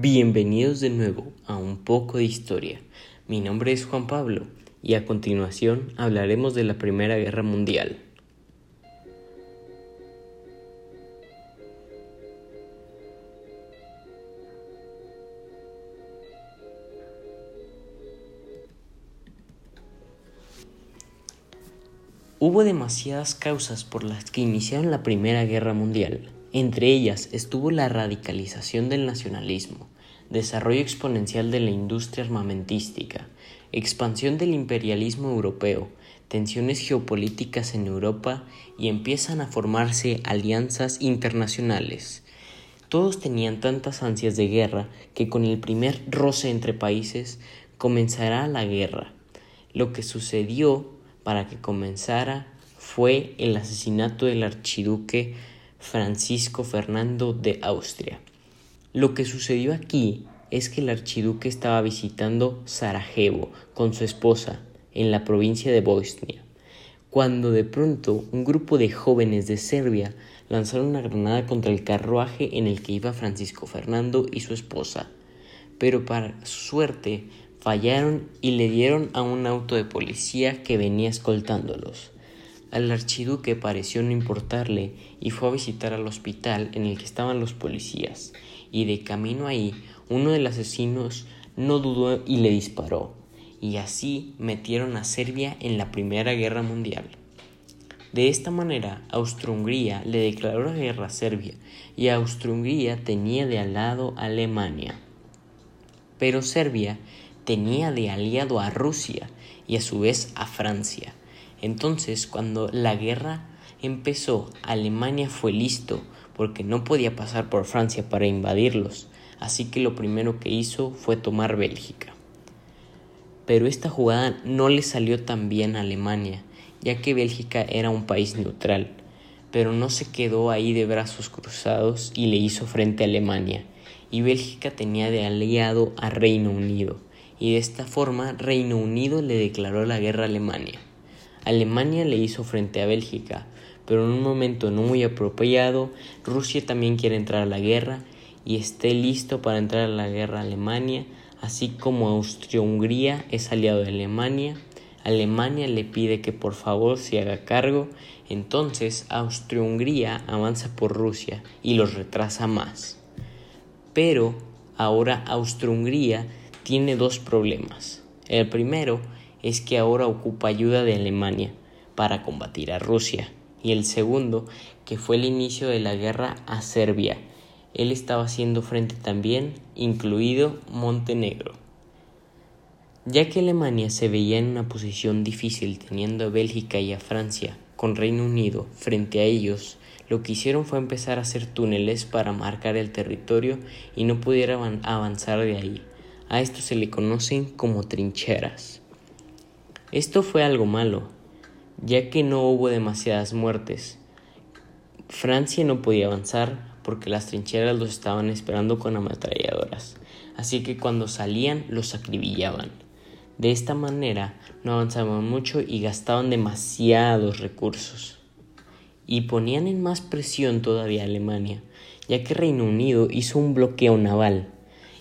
Bienvenidos de nuevo a un poco de historia. Mi nombre es Juan Pablo y a continuación hablaremos de la Primera Guerra Mundial. Hubo demasiadas causas por las que iniciaron la Primera Guerra Mundial. Entre ellas estuvo la radicalización del nacionalismo, desarrollo exponencial de la industria armamentística, expansión del imperialismo europeo, tensiones geopolíticas en Europa y empiezan a formarse alianzas internacionales. Todos tenían tantas ansias de guerra que con el primer roce entre países comenzará la guerra. Lo que sucedió para que comenzara fue el asesinato del archiduque Francisco Fernando de Austria. Lo que sucedió aquí es que el archiduque estaba visitando Sarajevo con su esposa en la provincia de Bosnia, cuando de pronto un grupo de jóvenes de Serbia lanzaron una granada contra el carruaje en el que iba Francisco Fernando y su esposa, pero para su suerte fallaron y le dieron a un auto de policía que venía escoltándolos. Al archiduque pareció no importarle y fue a visitar al hospital en el que estaban los policías, y de camino ahí uno de los asesinos no dudó y le disparó, y así metieron a Serbia en la Primera Guerra Mundial. De esta manera, Austro-Hungría le declaró la guerra a Serbia y Austro-Hungría tenía de al lado a Alemania. Pero Serbia tenía de aliado a Rusia y a su vez a Francia. Entonces, cuando la guerra empezó, Alemania fue listo porque no podía pasar por Francia para invadirlos, así que lo primero que hizo fue tomar Bélgica. Pero esta jugada no le salió tan bien a Alemania, ya que Bélgica era un país neutral, pero no se quedó ahí de brazos cruzados y le hizo frente a Alemania, y Bélgica tenía de aliado a Reino Unido, y de esta forma Reino Unido le declaró la guerra a Alemania. Alemania le hizo frente a Bélgica, pero en un momento no muy apropiado, Rusia también quiere entrar a la guerra y esté listo para entrar a la guerra a Alemania, así como Austria-Hungría es aliado de Alemania. Alemania le pide que por favor se haga cargo, entonces Austria-Hungría avanza por Rusia y los retrasa más. Pero ahora Austria-Hungría tiene dos problemas. El primero es que ahora ocupa ayuda de Alemania para combatir a Rusia y el segundo que fue el inicio de la guerra a Serbia. Él estaba haciendo frente también, incluido Montenegro. Ya que Alemania se veía en una posición difícil teniendo a Bélgica y a Francia con Reino Unido frente a ellos, lo que hicieron fue empezar a hacer túneles para marcar el territorio y no pudieran avanzar de ahí. A esto se le conocen como trincheras. Esto fue algo malo, ya que no hubo demasiadas muertes. Francia no podía avanzar porque las trincheras los estaban esperando con ametralladoras, así que cuando salían los acribillaban. De esta manera no avanzaban mucho y gastaban demasiados recursos. Y ponían en más presión todavía Alemania, ya que Reino Unido hizo un bloqueo naval.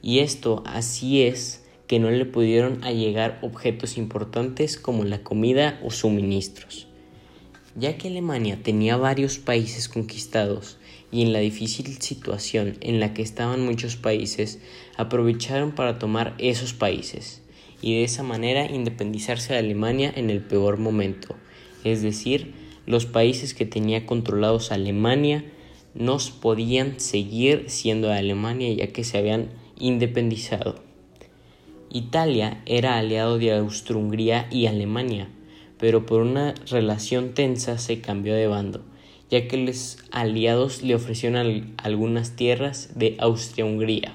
Y esto así es que no le pudieron allegar objetos importantes como la comida o suministros. Ya que Alemania tenía varios países conquistados y en la difícil situación en la que estaban muchos países, aprovecharon para tomar esos países y de esa manera independizarse de Alemania en el peor momento, es decir, los países que tenía controlados Alemania no podían seguir siendo de Alemania ya que se habían independizado. Italia era aliado de Austro-Hungría y Alemania, pero por una relación tensa se cambió de bando, ya que los aliados le ofrecieron algunas tierras de Austria-Hungría.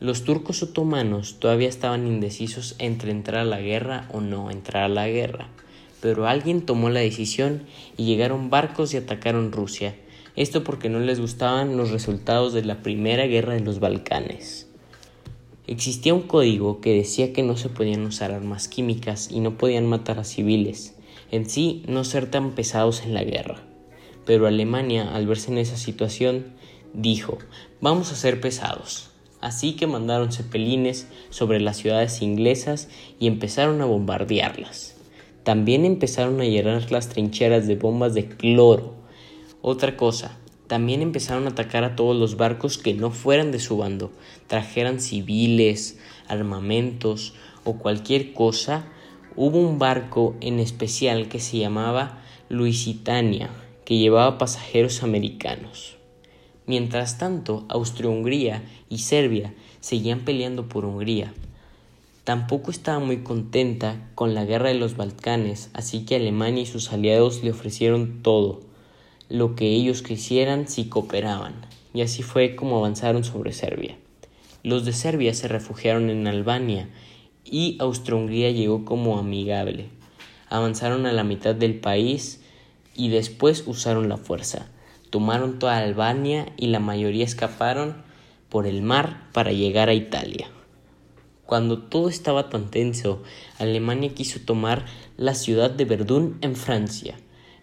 Los turcos otomanos todavía estaban indecisos entre entrar a la guerra o no entrar a la guerra, pero alguien tomó la decisión y llegaron barcos y atacaron Rusia, esto porque no les gustaban los resultados de la primera guerra de los Balcanes. Existía un código que decía que no se podían usar armas químicas y no podían matar a civiles, en sí no ser tan pesados en la guerra. Pero Alemania, al verse en esa situación, dijo, vamos a ser pesados, Así que mandaron cepelines sobre las ciudades inglesas y empezaron a bombardearlas. También empezaron a llenar las trincheras de bombas de cloro. Otra cosa, también empezaron a atacar a todos los barcos que no fueran de su bando, trajeran civiles, armamentos o cualquier cosa. Hubo un barco en especial que se llamaba Luisitania, que llevaba pasajeros americanos. Mientras tanto, Austria-Hungría y Serbia seguían peleando por Hungría. Tampoco estaba muy contenta con la guerra de los Balcanes, así que Alemania y sus aliados le ofrecieron todo, lo que ellos quisieran si cooperaban, y así fue como avanzaron sobre Serbia. Los de Serbia se refugiaron en Albania y Austria-Hungría llegó como amigable. Avanzaron a la mitad del país y después usaron la fuerza tomaron toda Albania y la mayoría escaparon por el mar para llegar a Italia. Cuando todo estaba tan tenso, Alemania quiso tomar la ciudad de Verdún en Francia.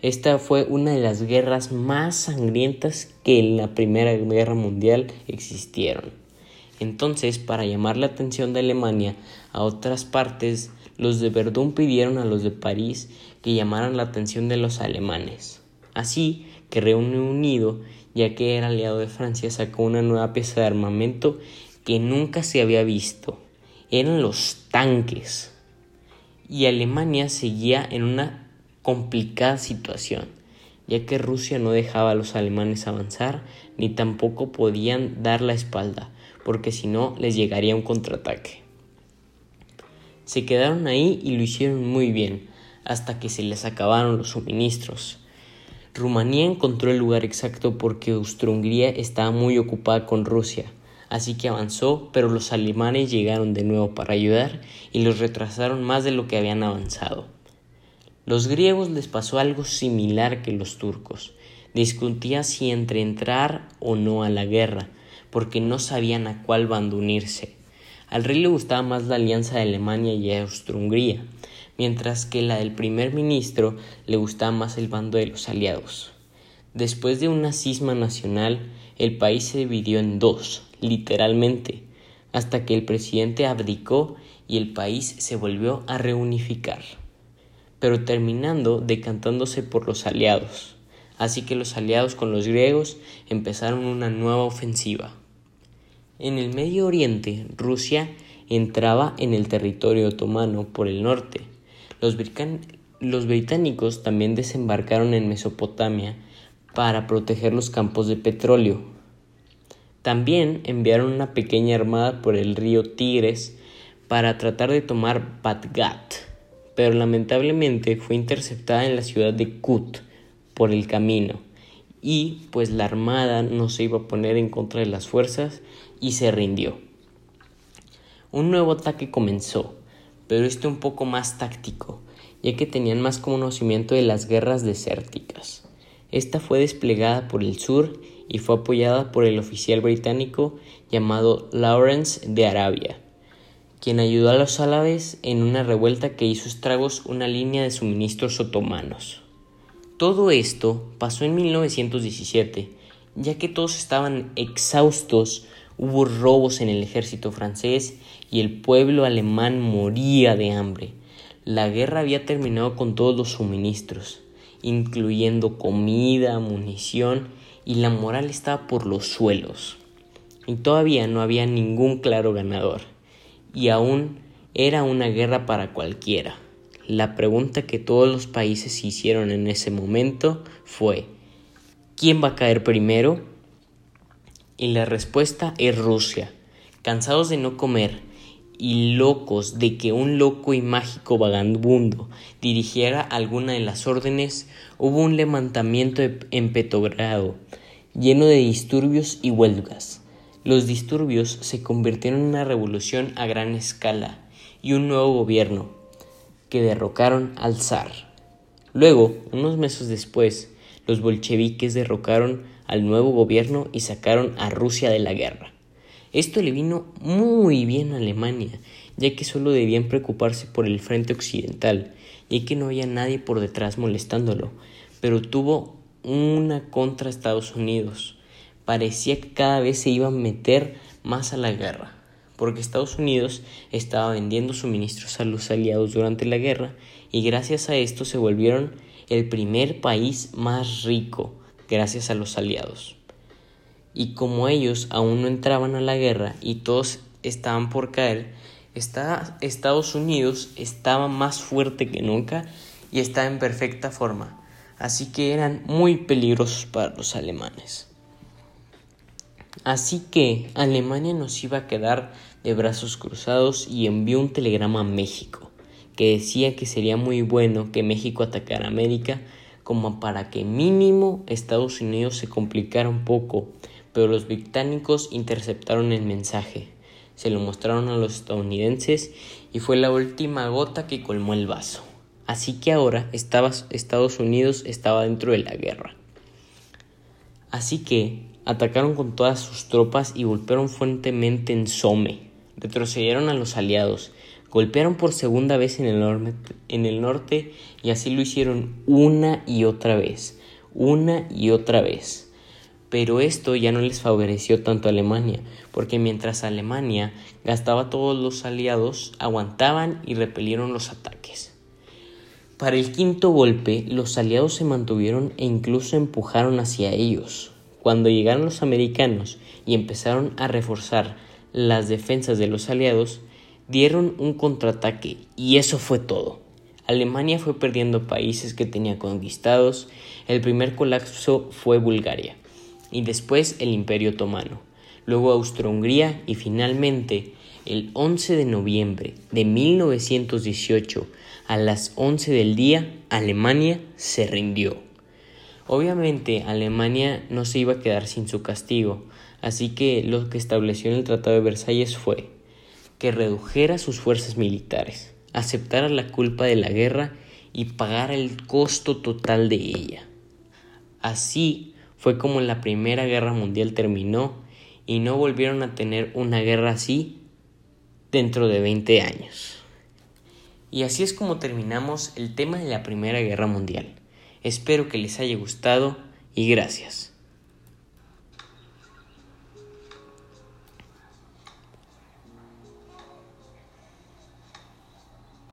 Esta fue una de las guerras más sangrientas que en la Primera Guerra Mundial existieron. Entonces, para llamar la atención de Alemania a otras partes, los de Verdún pidieron a los de París que llamaran la atención de los alemanes. Así que Reino Unido, ya que era aliado de Francia, sacó una nueva pieza de armamento que nunca se había visto. Eran los tanques. Y Alemania seguía en una complicada situación, ya que Rusia no dejaba a los alemanes avanzar, ni tampoco podían dar la espalda, porque si no les llegaría un contraataque. Se quedaron ahí y lo hicieron muy bien, hasta que se les acabaron los suministros. Rumanía encontró el lugar exacto porque Austria-Hungría estaba muy ocupada con Rusia, así que avanzó, pero los alemanes llegaron de nuevo para ayudar y los retrasaron más de lo que habían avanzado. Los griegos les pasó algo similar que los turcos. Discutían si entre entrar o no a la guerra, porque no sabían a cuál bando unirse. Al rey le gustaba más la alianza de Alemania y Austria-Hungría, mientras que la del primer ministro le gustaba más el bando de los aliados. Después de una cisma nacional, el país se dividió en dos, literalmente, hasta que el presidente abdicó y el país se volvió a reunificar, pero terminando decantándose por los aliados. Así que los aliados con los griegos empezaron una nueva ofensiva. En el Medio Oriente, Rusia entraba en el territorio otomano por el norte, los, británicos también desembarcaron en Mesopotamia para proteger los campos de petróleo. También enviaron una pequeña armada por el río Tigres para tratar de tomar Badgat, pero lamentablemente fue interceptada en la ciudad de Kut por el camino y pues la armada no se iba a poner en contra de las fuerzas y se rindió. Un nuevo ataque comenzó, pero este un poco más táctico, ya que tenían más conocimiento de las guerras desérticas. Esta fue desplegada por el sur y fue apoyada por el oficial británico llamado Lawrence de Arabia, quien ayudó a los árabes en una revuelta que hizo estragos una línea de suministros otomanos. Todo esto pasó en 1917, ya que todos estaban exhaustos Hubo robos en el ejército francés y el pueblo alemán moría de hambre. La guerra había terminado con todos los suministros, incluyendo comida, munición, y la moral estaba por los suelos. Y todavía no había ningún claro ganador. Y aún era una guerra para cualquiera. La pregunta que todos los países hicieron en ese momento fue ¿quién va a caer primero? Y la respuesta es Rusia. Cansados de no comer y locos de que un loco y mágico vagabundo dirigiera alguna de las órdenes, hubo un levantamiento en Petrogrado, lleno de disturbios y huelgas. Los disturbios se convirtieron en una revolución a gran escala y un nuevo gobierno, que derrocaron al zar. Luego, unos meses después, los bolcheviques derrocaron al nuevo gobierno y sacaron a Rusia de la guerra. Esto le vino muy bien a Alemania, ya que solo debían preocuparse por el frente occidental, y que no había nadie por detrás molestándolo, pero tuvo una contra Estados Unidos. Parecía que cada vez se iba a meter más a la guerra, porque Estados Unidos estaba vendiendo suministros a los aliados durante la guerra y gracias a esto se volvieron el primer país más rico gracias a los aliados. Y como ellos aún no entraban a la guerra y todos estaban por caer, Estados Unidos estaba más fuerte que nunca y estaba en perfecta forma, así que eran muy peligrosos para los alemanes. Así que Alemania nos iba a quedar de brazos cruzados y envió un telegrama a México, que decía que sería muy bueno que México atacara América como para que mínimo Estados Unidos se complicara un poco, pero los británicos interceptaron el mensaje, se lo mostraron a los estadounidenses y fue la última gota que colmó el vaso. Así que ahora Estados Unidos estaba dentro de la guerra. Así que atacaron con todas sus tropas y golpearon fuertemente en Somme. Retrocedieron a los aliados, golpearon por segunda vez en el, en el norte y así lo hicieron una y otra vez, una y otra vez. Pero esto ya no les favoreció tanto a Alemania, porque mientras Alemania gastaba todos los aliados, aguantaban y repelieron los ataques. Para el quinto golpe, los aliados se mantuvieron e incluso empujaron hacia ellos. Cuando llegaron los americanos y empezaron a reforzar las defensas de los aliados, dieron un contraataque y eso fue todo. Alemania fue perdiendo países que tenía conquistados, el primer colapso fue Bulgaria y después el Imperio Otomano, luego Austro-Hungría y finalmente el 11 de noviembre de 1918 a las 11 del día Alemania se rindió. Obviamente Alemania no se iba a quedar sin su castigo, así que lo que estableció en el Tratado de Versalles fue que redujera sus fuerzas militares, aceptara la culpa de la guerra y pagara el costo total de ella. Así fue como la Primera Guerra Mundial terminó y no volvieron a tener una guerra así dentro de 20 años. Y así es como terminamos el tema de la Primera Guerra Mundial. Espero que les haya gustado y gracias.